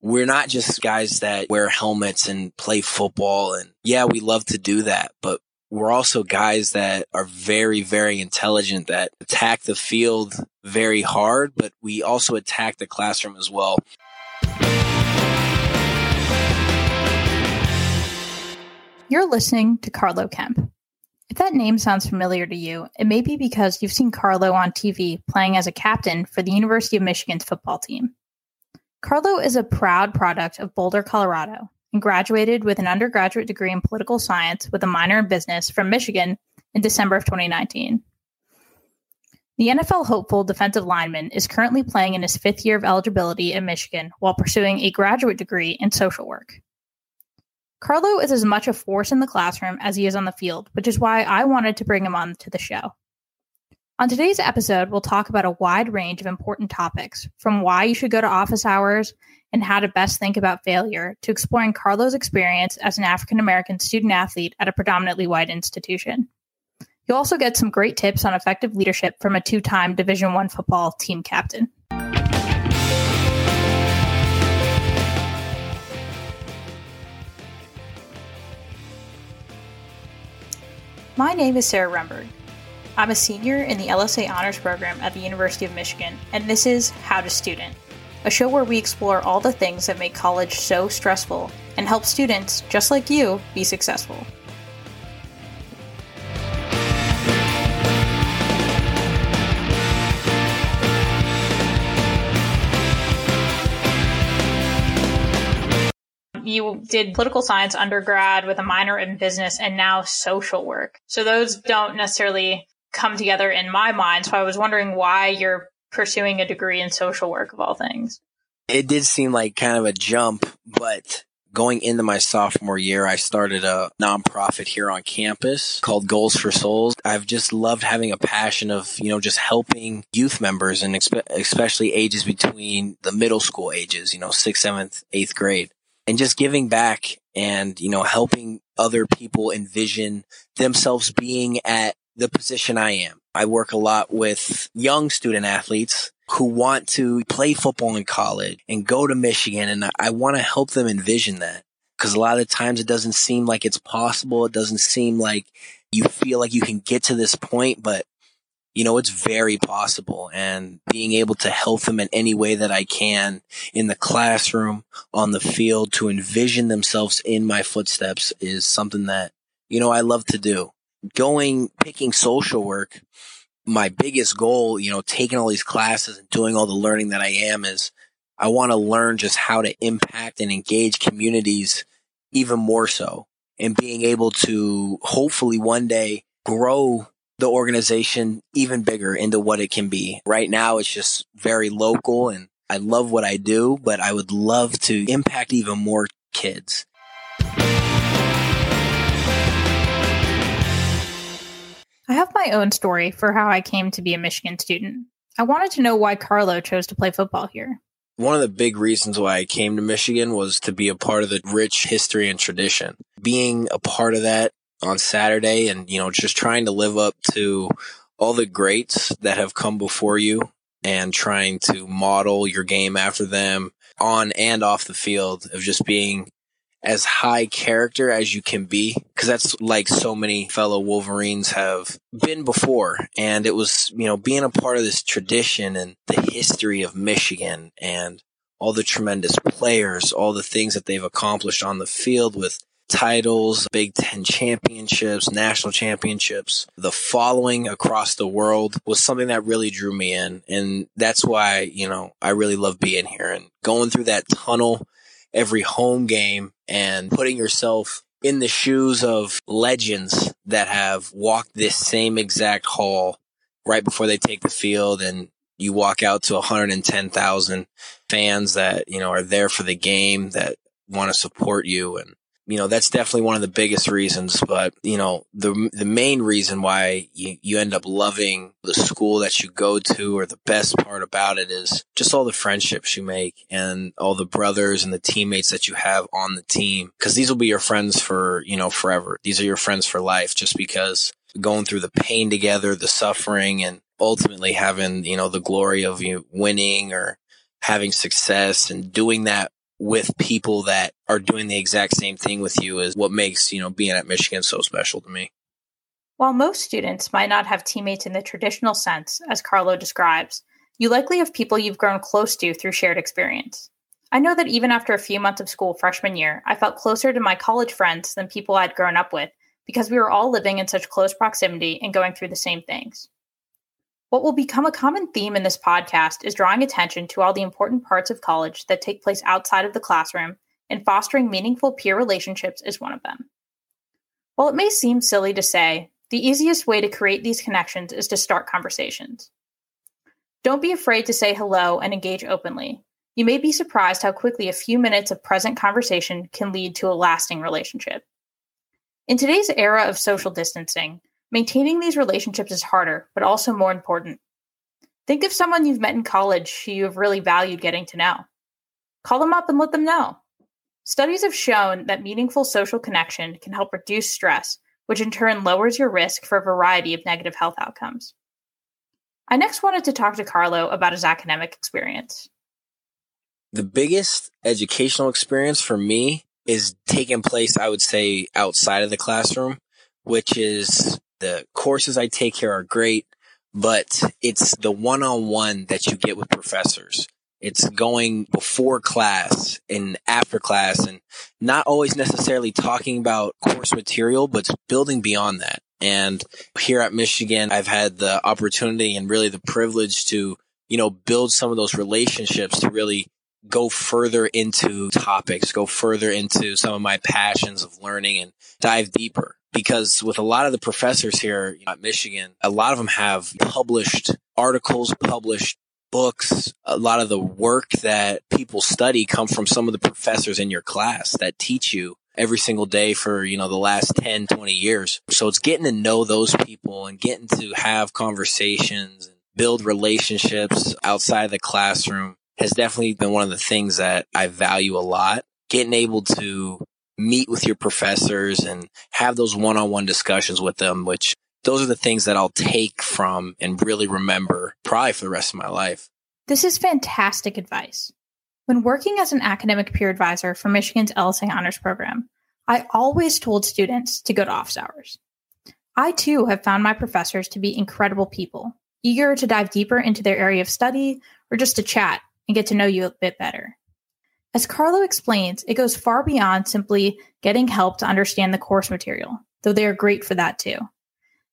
we're not just guys that wear helmets and play football. And yeah, we love to do that, but we're also guys that are very, very intelligent that attack the field very hard, but we also attack the classroom as well. You're listening to Carlo Kemp. If that name sounds familiar to you, it may be because you've seen Carlo on TV playing as a captain for the University of Michigan's football team. Carlo is a proud product of Boulder, Colorado, and graduated with an undergraduate degree in political science with a minor in business from Michigan in December of 2019. The NFL hopeful defensive lineman is currently playing in his fifth year of eligibility at Michigan while pursuing a graduate degree in social work. Carlo is as much a force in the classroom as he is on the field, which is why I wanted to bring him on to the show. On today's episode, we'll talk about a wide range of important topics, from why you should go to office hours and how to best think about failure, to exploring Carlo's experience as an African American student athlete at a predominantly white institution. You'll also get some great tips on effective leadership from a two-time Division 1 football team captain. My name is Sarah Remberg. I'm a senior in the LSA Honors Program at the University of Michigan, and this is How to Student, a show where we explore all the things that make college so stressful and help students, just like you, be successful. you did political science undergrad with a minor in business and now social work. So those don't necessarily come together in my mind. So I was wondering why you're pursuing a degree in social work of all things. It did seem like kind of a jump, but going into my sophomore year, I started a nonprofit here on campus called Goals for Souls. I've just loved having a passion of, you know, just helping youth members and especially ages between the middle school ages, you know, sixth, seventh, eighth grade and just giving back and, you know, helping other people envision themselves being at the position I am. I work a lot with young student athletes who want to play football in college and go to Michigan. And I want to help them envision that because a lot of times it doesn't seem like it's possible. It doesn't seem like you feel like you can get to this point, but you know, it's very possible and being able to help them in any way that I can in the classroom, on the field to envision themselves in my footsteps is something that, you know, I love to do going, picking social work, my biggest goal, you know, taking all these classes and doing all the learning that I am is I want to learn just how to impact and engage communities even more so and being able to hopefully one day grow the organization even bigger into what it can be. Right now, it's just very local and I love what I do, but I would love to impact even more kids. Have my own story for how I came to be a Michigan student. I wanted to know why Carlo chose to play football here. One of the big reasons why I came to Michigan was to be a part of the rich history and tradition. Being a part of that on Saturday and, you know, just trying to live up to all the greats that have come before you and trying to model your game after them on and off the field of just being as high character as you can be because that's like so many fellow Wolverines have been before. And it was, you know, being a part of this tradition and the history of Michigan and all the tremendous players, all the things that they've accomplished on the field with titles, Big Ten championships, national championships, the following across the world was something that really drew me in. And that's why, you know, I really love being here and going through that tunnel every home game and putting yourself in the shoes of legends that have walked this same exact hall right before they take the field and you walk out to 110,000 fans that, you know, are there for the game that want to support you. And you know, that's definitely one of the biggest reasons. But, you know, the, the main reason why you, you end up loving the school that you go to or the best part about it is just all the friendships you make and all the brothers and the teammates that you have on the team. Cause these will be your friends for, you know, forever. These are your friends for life just because going through the pain together, the suffering and ultimately having, you know, the glory of you winning or having success and doing that with people that are doing the exact same thing with you is what makes, you know, being at Michigan so special to me. While most students might not have teammates in the traditional sense, as Carlo describes, you likely have people you've grown close to through shared experience. I know that even after a few months of school freshman year, I felt closer to my college friends than people I'd grown up with because we were all living in such close proximity and going through the same things. What will become a common theme in this podcast is drawing attention to all the important parts of college that take place outside of the classroom, and fostering meaningful peer relationships is one of them. While it may seem silly to say, the easiest way to create these connections is to start conversations. Don't be afraid to say hello and engage openly. You may be surprised how quickly a few minutes of present conversation can lead to a lasting relationship. In today's era of social distancing, Maintaining these relationships is harder, but also more important. Think of someone you've met in college who you have really valued getting to know. Call them up and let them know. Studies have shown that meaningful social connection can help reduce stress, which in turn lowers your risk for a variety of negative health outcomes. I next wanted to talk to Carlo about his academic experience. The biggest educational experience for me is taking place, I would say, outside of the classroom, which is the courses I take here are great, but it's the one on one that you get with professors. It's going before class and after class and not always necessarily talking about course material, but building beyond that. And here at Michigan, I've had the opportunity and really the privilege to, you know, build some of those relationships to really go further into topics, go further into some of my passions of learning and dive deeper because with a lot of the professors here at Michigan, a lot of them have published articles, published books. A lot of the work that people study come from some of the professors in your class that teach you every single day for, you know, the last 10, 20 years. So it's getting to know those people and getting to have conversations and build relationships outside the classroom has definitely been one of the things that I value a lot. Getting able to meet with your professors and have those one-on-one discussions with them, which those are the things that I'll take from and really remember probably for the rest of my life. This is fantastic advice. When working as an academic peer advisor for Michigan's LSA Honors Program, I always told students to go to office hours. I too have found my professors to be incredible people, eager to dive deeper into their area of study or just to chat and get to know you a bit better. As Carlo explains, it goes far beyond simply getting help to understand the course material, though they are great for that too.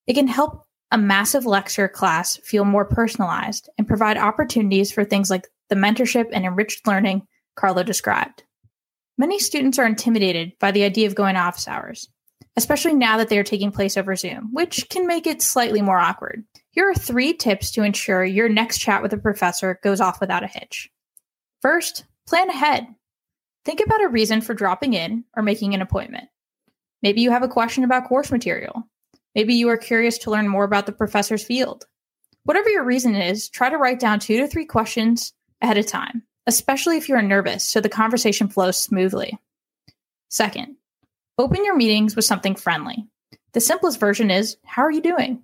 It can help a massive lecture class feel more personalized and provide opportunities for things like the mentorship and enriched learning Carlo described. Many students are intimidated by the idea of going office hours, especially now that they are taking place over Zoom, which can make it slightly more awkward. Here are three tips to ensure your next chat with a professor goes off without a hitch. First, Plan ahead. Think about a reason for dropping in or making an appointment. Maybe you have a question about course material. Maybe you are curious to learn more about the professor's field. Whatever your reason is, try to write down two to three questions ahead of time, especially if you're nervous, so the conversation flows smoothly. Second, open your meetings with something friendly. The simplest version is How are you doing?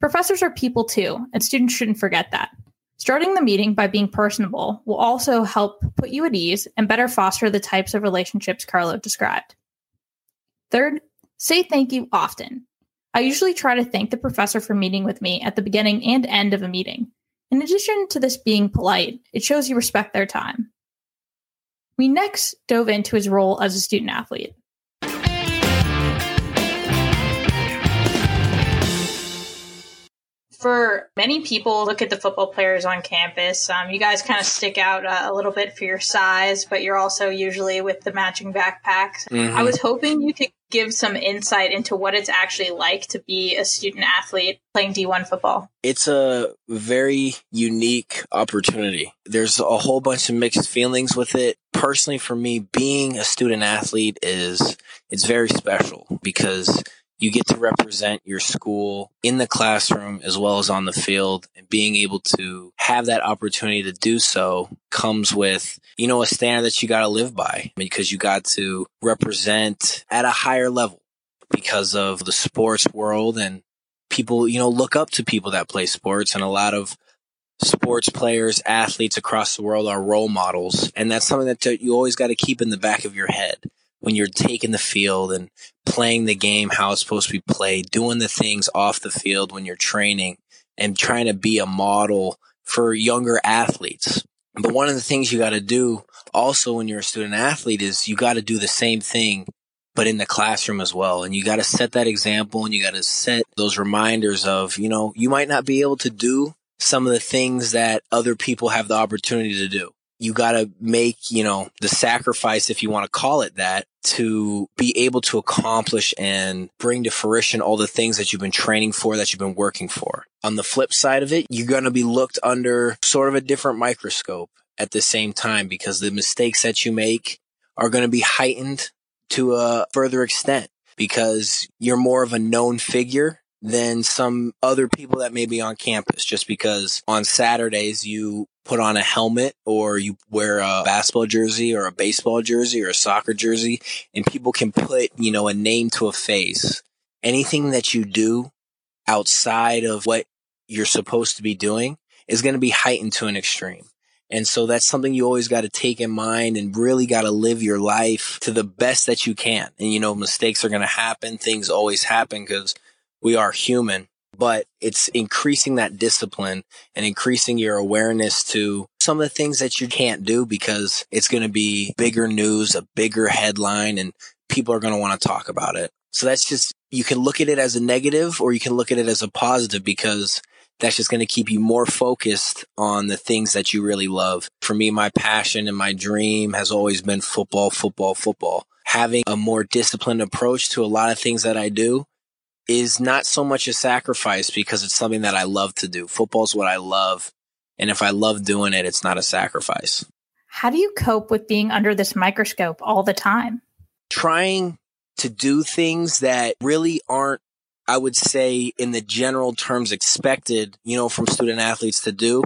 Professors are people too, and students shouldn't forget that. Starting the meeting by being personable will also help put you at ease and better foster the types of relationships Carlo described. Third, say thank you often. I usually try to thank the professor for meeting with me at the beginning and end of a meeting. In addition to this being polite, it shows you respect their time. We next dove into his role as a student athlete. For many people look at the football players on campus. Um, you guys kind of stick out uh, a little bit for your size but you're also usually with the matching backpacks. Mm-hmm. i was hoping you could give some insight into what it's actually like to be a student athlete playing d1 football. It's a very unique opportunity. There's a whole bunch of mixed feelings with it. Personally for me being a student athlete is it's very special because you get to represent your school in the classroom as well as on the field and being able to have that opportunity to do so comes with you know a standard that you got to live by because you got to represent at a higher level because of the sports world and people you know look up to people that play sports and a lot of sports players, athletes across the world are role models. And that's something that you always got to keep in the back of your head when you're taking the field and playing the game how it's supposed to be played, doing the things off the field when you're training and trying to be a model for younger athletes. But one of the things you got to do also when you're a student athlete is you got to do the same thing but in the classroom as well. And you got to set that example and you got to set those reminders of, you know, you might not be able to do some of the things that other people have the opportunity to do. You got to make, you know, the sacrifice, if you want to call it that, to be able to accomplish and bring to fruition all the things that you've been training for, that you've been working for. On the flip side of it, you're going to be looked under sort of a different microscope at the same time because the mistakes that you make are going to be heightened to a further extent because you're more of a known figure than some other people that may be on campus just because on Saturdays you put on a helmet or you wear a basketball jersey or a baseball jersey or a soccer jersey and people can put, you know, a name to a face. Anything that you do outside of what you're supposed to be doing is going to be heightened to an extreme. And so that's something you always got to take in mind and really got to live your life to the best that you can. And you know, mistakes are going to happen. Things always happen because we are human, but it's increasing that discipline and increasing your awareness to some of the things that you can't do because it's going to be bigger news, a bigger headline, and people are going to want to talk about it. So that's just, you can look at it as a negative or you can look at it as a positive because that's just going to keep you more focused on the things that you really love. For me, my passion and my dream has always been football, football, football. Having a more disciplined approach to a lot of things that I do is not so much a sacrifice because it's something that I love to do. Football's what I love. And if I love doing it, it's not a sacrifice. How do you cope with being under this microscope all the time? Trying to do things that really aren't I would say in the general terms expected, you know, from student athletes to do.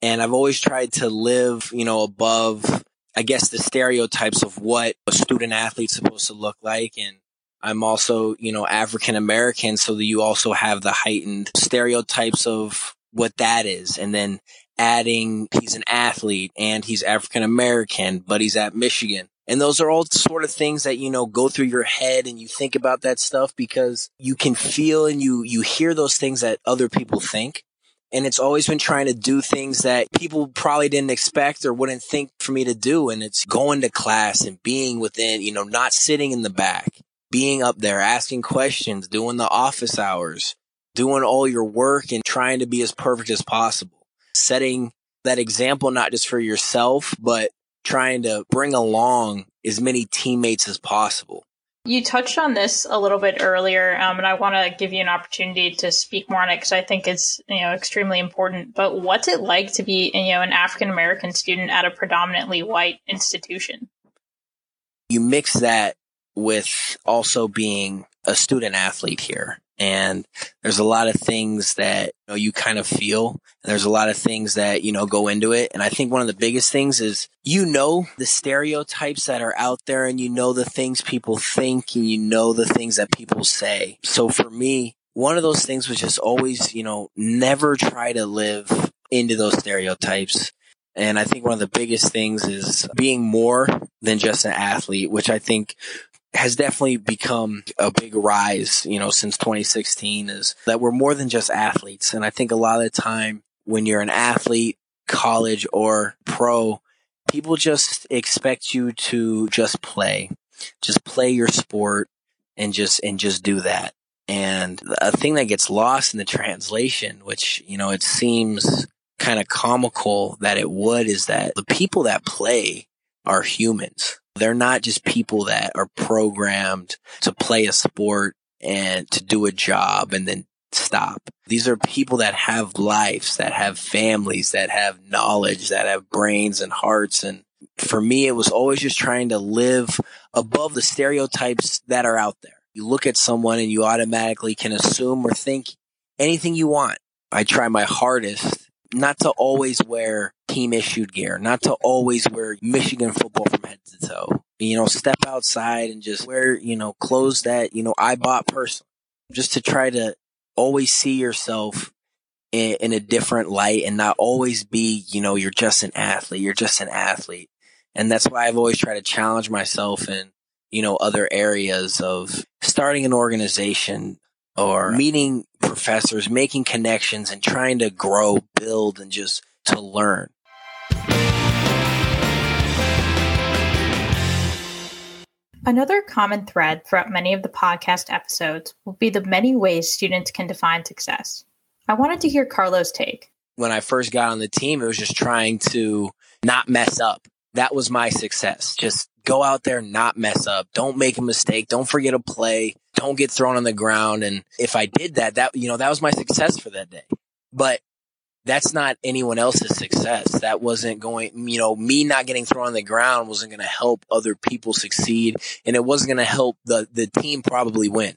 And I've always tried to live, you know, above, I guess, the stereotypes of what a student athlete's supposed to look like. And I'm also, you know, African American. So that you also have the heightened stereotypes of what that is. And then adding he's an athlete and he's African American, but he's at Michigan. And those are all sort of things that, you know, go through your head and you think about that stuff because you can feel and you, you hear those things that other people think. And it's always been trying to do things that people probably didn't expect or wouldn't think for me to do. And it's going to class and being within, you know, not sitting in the back, being up there, asking questions, doing the office hours, doing all your work and trying to be as perfect as possible, setting that example, not just for yourself, but trying to bring along as many teammates as possible. You touched on this a little bit earlier, um, and I want to give you an opportunity to speak more on it because I think it's you know extremely important. But what's it like to be you know an African American student at a predominantly white institution? You mix that with also being a student athlete here, and there's a lot of things that you, know, you kind of feel. there's a lot of things that, you know, go into it. And I think one of the biggest things is, you know, the stereotypes that are out there and you know the things people think and you know the things that people say. So for me, one of those things was just always, you know, never try to live into those stereotypes. And I think one of the biggest things is being more than just an athlete, which I think has definitely become a big rise, you know, since 2016 is that we're more than just athletes. And I think a lot of the time when you're an athlete, college or pro, people just expect you to just play, just play your sport and just, and just do that. And a thing that gets lost in the translation, which, you know, it seems kind of comical that it would is that the people that play are humans. They're not just people that are programmed to play a sport and to do a job and then stop. These are people that have lives, that have families, that have knowledge, that have brains and hearts. And for me, it was always just trying to live above the stereotypes that are out there. You look at someone and you automatically can assume or think anything you want. I try my hardest not to always wear team issued gear, not to always wear Michigan football from head to toe. You know, step outside and just wear, you know, clothes that, you know, I bought personally. Just to try to always see yourself in, in a different light and not always be, you know, you're just an athlete. You're just an athlete. And that's why I've always tried to challenge myself in, you know, other areas of starting an organization or meeting professors, making connections and trying to grow, build and just to learn. Another common thread throughout many of the podcast episodes will be the many ways students can define success. I wanted to hear Carlo's take. When I first got on the team, it was just trying to not mess up. That was my success. Just go out there, not mess up. Don't make a mistake. Don't forget a play. Don't get thrown on the ground. And if I did that, that, you know, that was my success for that day. But that's not anyone else's success. That wasn't going, you know, me not getting thrown on the ground wasn't going to help other people succeed and it wasn't going to help the, the team probably win.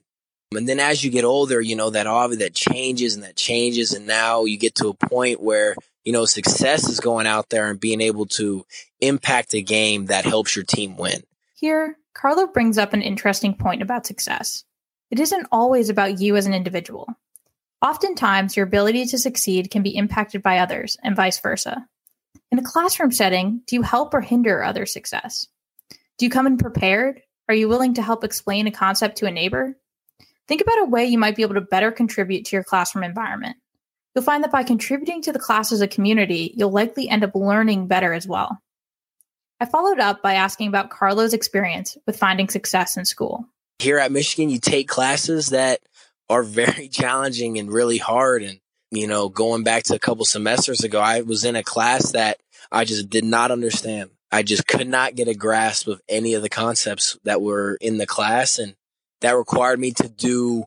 And then as you get older, you know, that obviously that changes and that changes. And now you get to a point where, you know, success is going out there and being able to impact a game that helps your team win. Here, Carlo brings up an interesting point about success. It isn't always about you as an individual. Oftentimes, your ability to succeed can be impacted by others, and vice versa. In a classroom setting, do you help or hinder other success? Do you come in prepared? Are you willing to help explain a concept to a neighbor? Think about a way you might be able to better contribute to your classroom environment. You'll find that by contributing to the class as a community, you'll likely end up learning better as well. I followed up by asking about Carlo's experience with finding success in school. Here at Michigan, you take classes that are very challenging and really hard. And, you know, going back to a couple semesters ago, I was in a class that I just did not understand. I just could not get a grasp of any of the concepts that were in the class. And that required me to do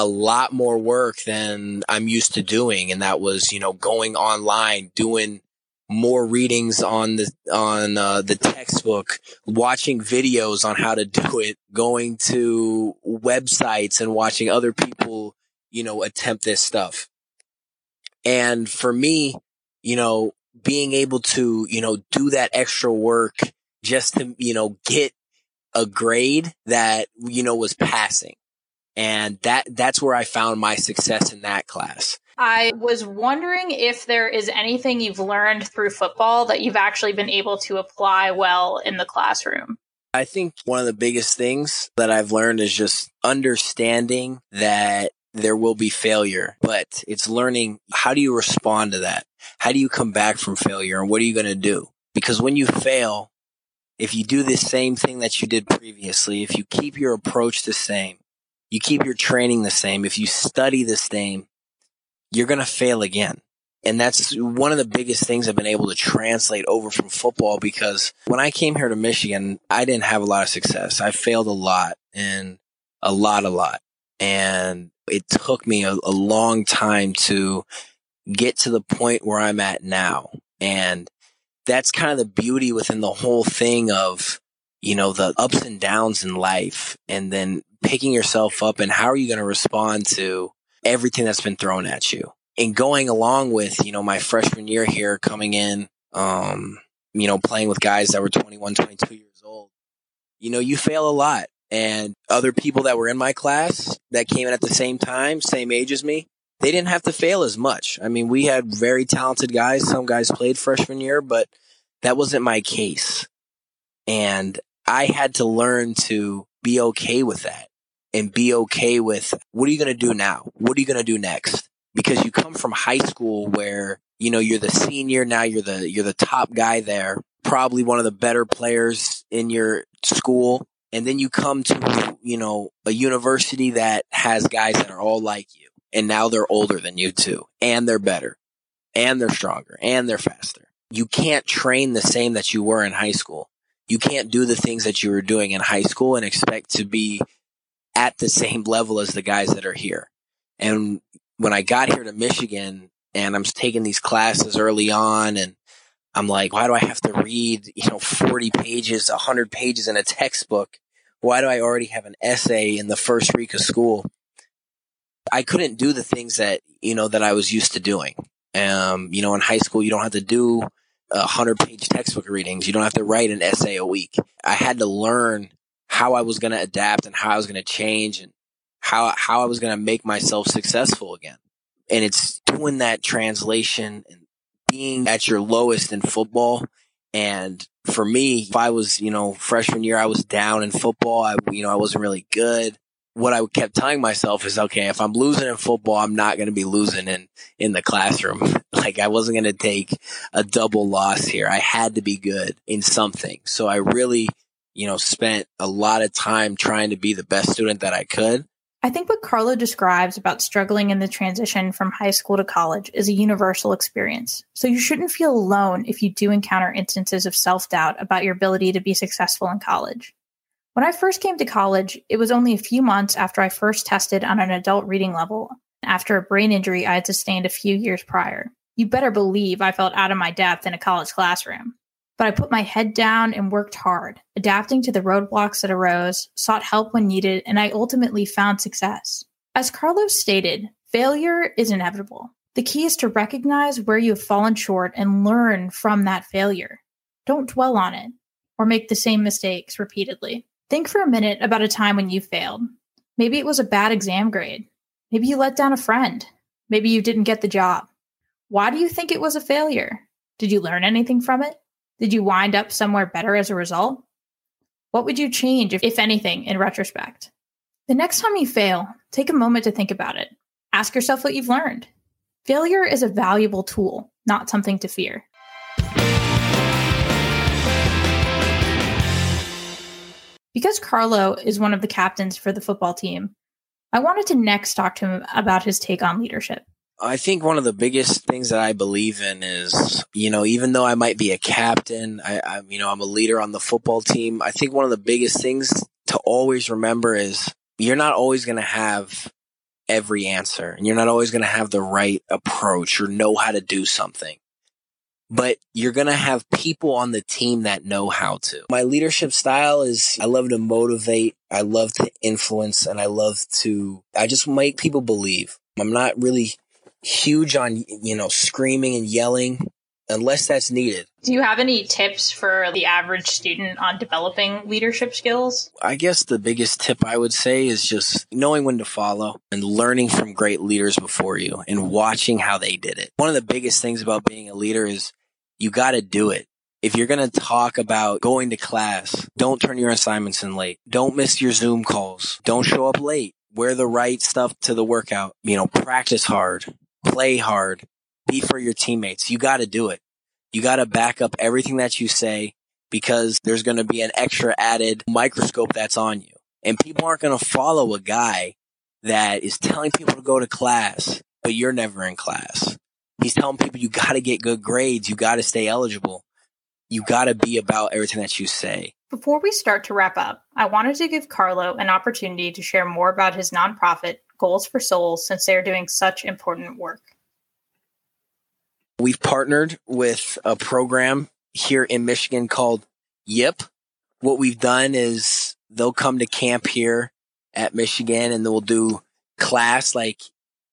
a lot more work than I'm used to doing. And that was, you know, going online, doing more readings on the on uh, the textbook, watching videos on how to do it, going to websites and watching other people, you know, attempt this stuff. And for me, you know, being able to, you know, do that extra work just to, you know, get a grade that, you know, was passing. And that, that's where I found my success in that class. I was wondering if there is anything you've learned through football that you've actually been able to apply well in the classroom. I think one of the biggest things that I've learned is just understanding that there will be failure, but it's learning how do you respond to that? How do you come back from failure and what are you going to do? Because when you fail, if you do the same thing that you did previously, if you keep your approach the same, you keep your training the same, if you study the same, you're going to fail again. And that's one of the biggest things I've been able to translate over from football because when I came here to Michigan, I didn't have a lot of success. I failed a lot and a lot, a lot. And it took me a, a long time to get to the point where I'm at now. And that's kind of the beauty within the whole thing of, you know, the ups and downs in life and then picking yourself up and how are you going to respond to everything that's been thrown at you. And going along with, you know, my freshman year here coming in, um, you know, playing with guys that were 21, 22 years old, you know, you fail a lot. And other people that were in my class that came in at the same time, same age as me, they didn't have to fail as much. I mean, we had very talented guys. Some guys played freshman year, but that wasn't my case. And I had to learn to be okay with that and be okay with what are you going to do now? What are you going to do next? Because you come from high school where, you know, you're the senior. Now you're the, you're the top guy there, probably one of the better players in your school. And then you come to, you know, a university that has guys that are all like you. And now they're older than you too. And they're better. And they're stronger. And they're faster. You can't train the same that you were in high school. You can't do the things that you were doing in high school and expect to be at the same level as the guys that are here. And when I got here to Michigan and I'm taking these classes early on and I'm like, why do I have to read, you know, 40 pages, 100 pages in a textbook? Why do I already have an essay in the first week of school? I couldn't do the things that, you know, that I was used to doing. Um, you know, in high school, you don't have to do a hundred page textbook readings. You don't have to write an essay a week. I had to learn how I was going to adapt and how I was going to change and how, how I was going to make myself successful again. And it's doing that translation and being at your lowest in football. And for me, if I was, you know, freshman year, I was down in football. I, you know, I wasn't really good. What I kept telling myself is, okay, if I'm losing in football, I'm not going to be losing in, in the classroom. like I wasn't going to take a double loss here. I had to be good in something. So I really, you know, spent a lot of time trying to be the best student that I could. I think what Carlo describes about struggling in the transition from high school to college is a universal experience. So you shouldn't feel alone if you do encounter instances of self doubt about your ability to be successful in college. When I first came to college, it was only a few months after I first tested on an adult reading level after a brain injury I had sustained a few years prior. You better believe I felt out of my depth in a college classroom. But I put my head down and worked hard, adapting to the roadblocks that arose, sought help when needed, and I ultimately found success. As Carlos stated, failure is inevitable. The key is to recognize where you have fallen short and learn from that failure. Don't dwell on it or make the same mistakes repeatedly. Think for a minute about a time when you failed. Maybe it was a bad exam grade. Maybe you let down a friend. Maybe you didn't get the job. Why do you think it was a failure? Did you learn anything from it? Did you wind up somewhere better as a result? What would you change, if, anything, in retrospect? The next time you fail, take a moment to think about it. Ask yourself what you've learned. Failure is a valuable tool, not something to fear. Because Carlo is one of the captains for the football team, I wanted to next talk to him about his take on leadership. I think one of the biggest things that I believe in is, you know, even though I might be a captain, I, I, you know, I'm a leader on the football team. I think one of the biggest things to always remember is you're not always going to have every answer and you're not always going to have the right approach or know how to do something. But you're going to have people on the team that know how to. My leadership style is I love to motivate. I love to influence and I love to, I just make people believe. I'm not really huge on, you know, screaming and yelling unless that's needed. Do you have any tips for the average student on developing leadership skills? I guess the biggest tip I would say is just knowing when to follow and learning from great leaders before you and watching how they did it. One of the biggest things about being a leader is you got to do it. If you're going to talk about going to class, don't turn your assignments in late. Don't miss your Zoom calls. Don't show up late. Wear the right stuff to the workout. You know, practice hard play hard, be for your teammates. You got to do it. You got to back up everything that you say because there's going to be an extra added microscope that's on you. And people aren't going to follow a guy that is telling people to go to class, but you're never in class. He's telling people you got to get good grades. You got to stay eligible. You got to be about everything that you say. Before we start to wrap up, I wanted to give Carlo an opportunity to share more about his nonprofit, Goals for Souls, since they are doing such important work. We've partnered with a program here in Michigan called YIP. What we've done is they'll come to camp here at Michigan and we'll do class like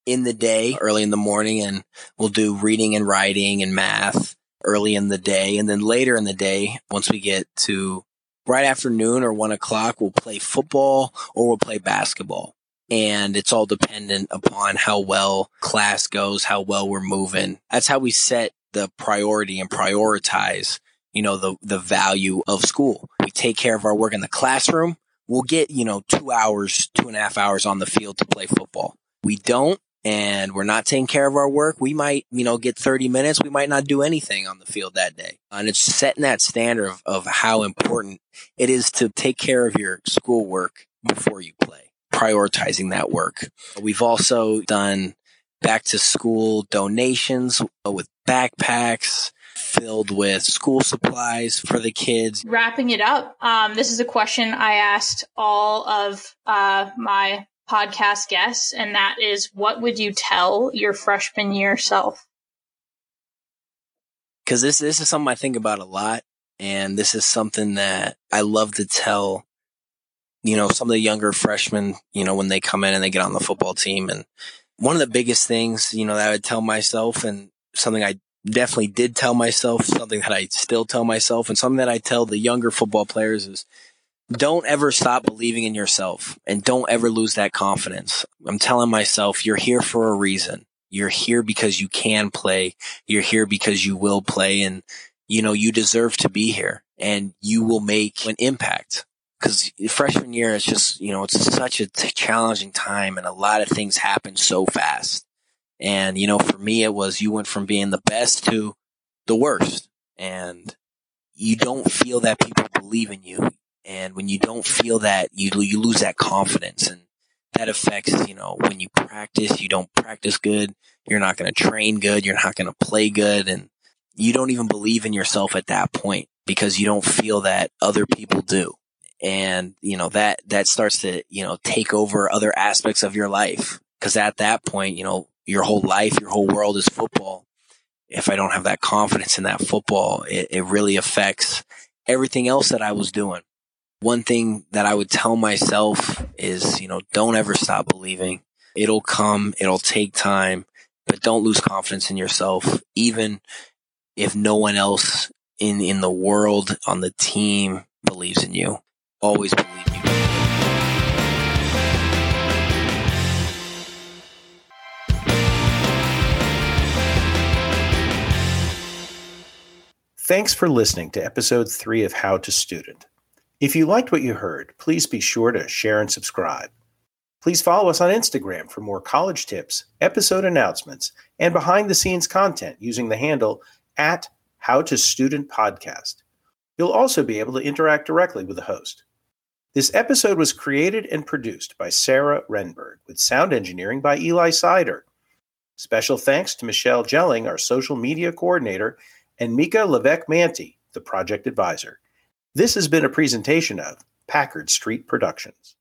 in the day, early in the morning, and we'll do reading and writing and math early in the day. And then later in the day, once we get to right after noon or one o'clock, we'll play football or we'll play basketball. And it's all dependent upon how well class goes, how well we're moving. That's how we set the priority and prioritize, you know, the, the value of school. We take care of our work in the classroom. We'll get, you know, two hours, two and a half hours on the field to play football. We don't and we're not taking care of our work, we might, you know, get 30 minutes. We might not do anything on the field that day. And it's setting that standard of, of how important it is to take care of your schoolwork before you play, prioritizing that work. We've also done back to school donations with backpacks filled with school supplies for the kids. Wrapping it up, um, this is a question I asked all of uh, my podcast guests, and that is what would you tell your freshman year self? Because this this is something I think about a lot, and this is something that I love to tell. You know, some of the younger freshmen, you know, when they come in and they get on the football team, and one of the biggest things, you know, that I would tell myself, and something I definitely did tell myself, something that I still tell myself, and something that I tell the younger football players is don't ever stop believing in yourself and don't ever lose that confidence. I'm telling myself, you're here for a reason. You're here because you can play. You're here because you will play and, you know, you deserve to be here and you will make an impact. Cause freshman year is just, you know, it's such a challenging time and a lot of things happen so fast. And, you know, for me, it was you went from being the best to the worst and you don't feel that people believe in you. And when you don't feel that, you, you lose that confidence and that affects, you know, when you practice, you don't practice good. You're not going to train good. You're not going to play good. And you don't even believe in yourself at that point because you don't feel that other people do. And, you know, that, that starts to, you know, take over other aspects of your life. Cause at that point, you know, your whole life, your whole world is football. If I don't have that confidence in that football, it, it really affects everything else that I was doing. One thing that I would tell myself is, you know, don't ever stop believing. It'll come. It'll take time, but don't lose confidence in yourself. Even if no one else in, in the world on the team believes in you, always believe in you. Thanks for listening to episode three of How to Student. If you liked what you heard, please be sure to share and subscribe. Please follow us on Instagram for more college tips, episode announcements, and behind the scenes content using the handle at How to Student Podcast. You'll also be able to interact directly with the host. This episode was created and produced by Sarah Renberg with sound engineering by Eli Sider. Special thanks to Michelle Jelling, our social media coordinator, and Mika Levesque Manti, the project advisor. This has been a presentation of Packard Street Productions.